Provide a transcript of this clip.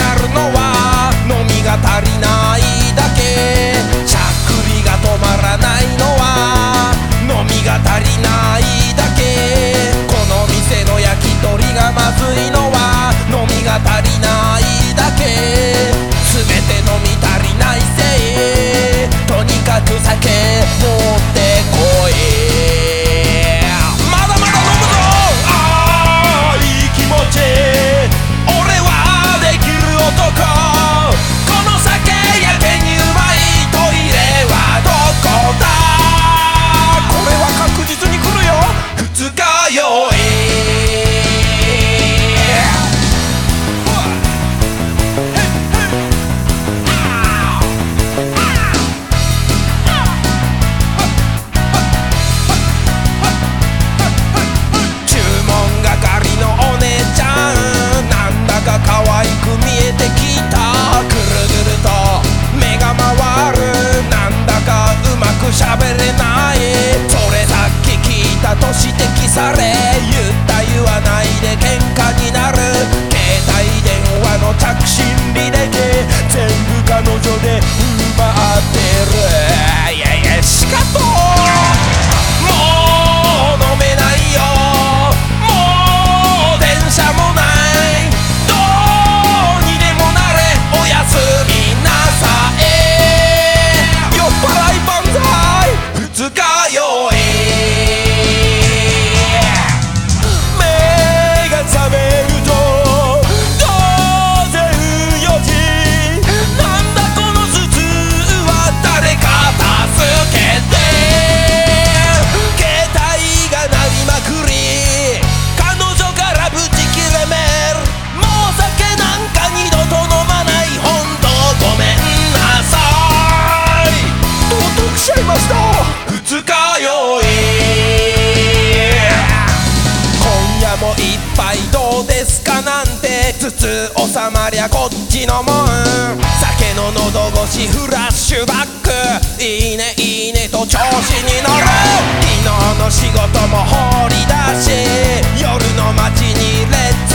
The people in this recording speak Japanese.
なるのは飲みが足りない。タクシー杯どうですかなんてつつ収まりゃこっちのもん。酒の喉越しフラッシュバックいいねいいねと調子に乗る。昨日の仕事も放り出し夜の街にレッツ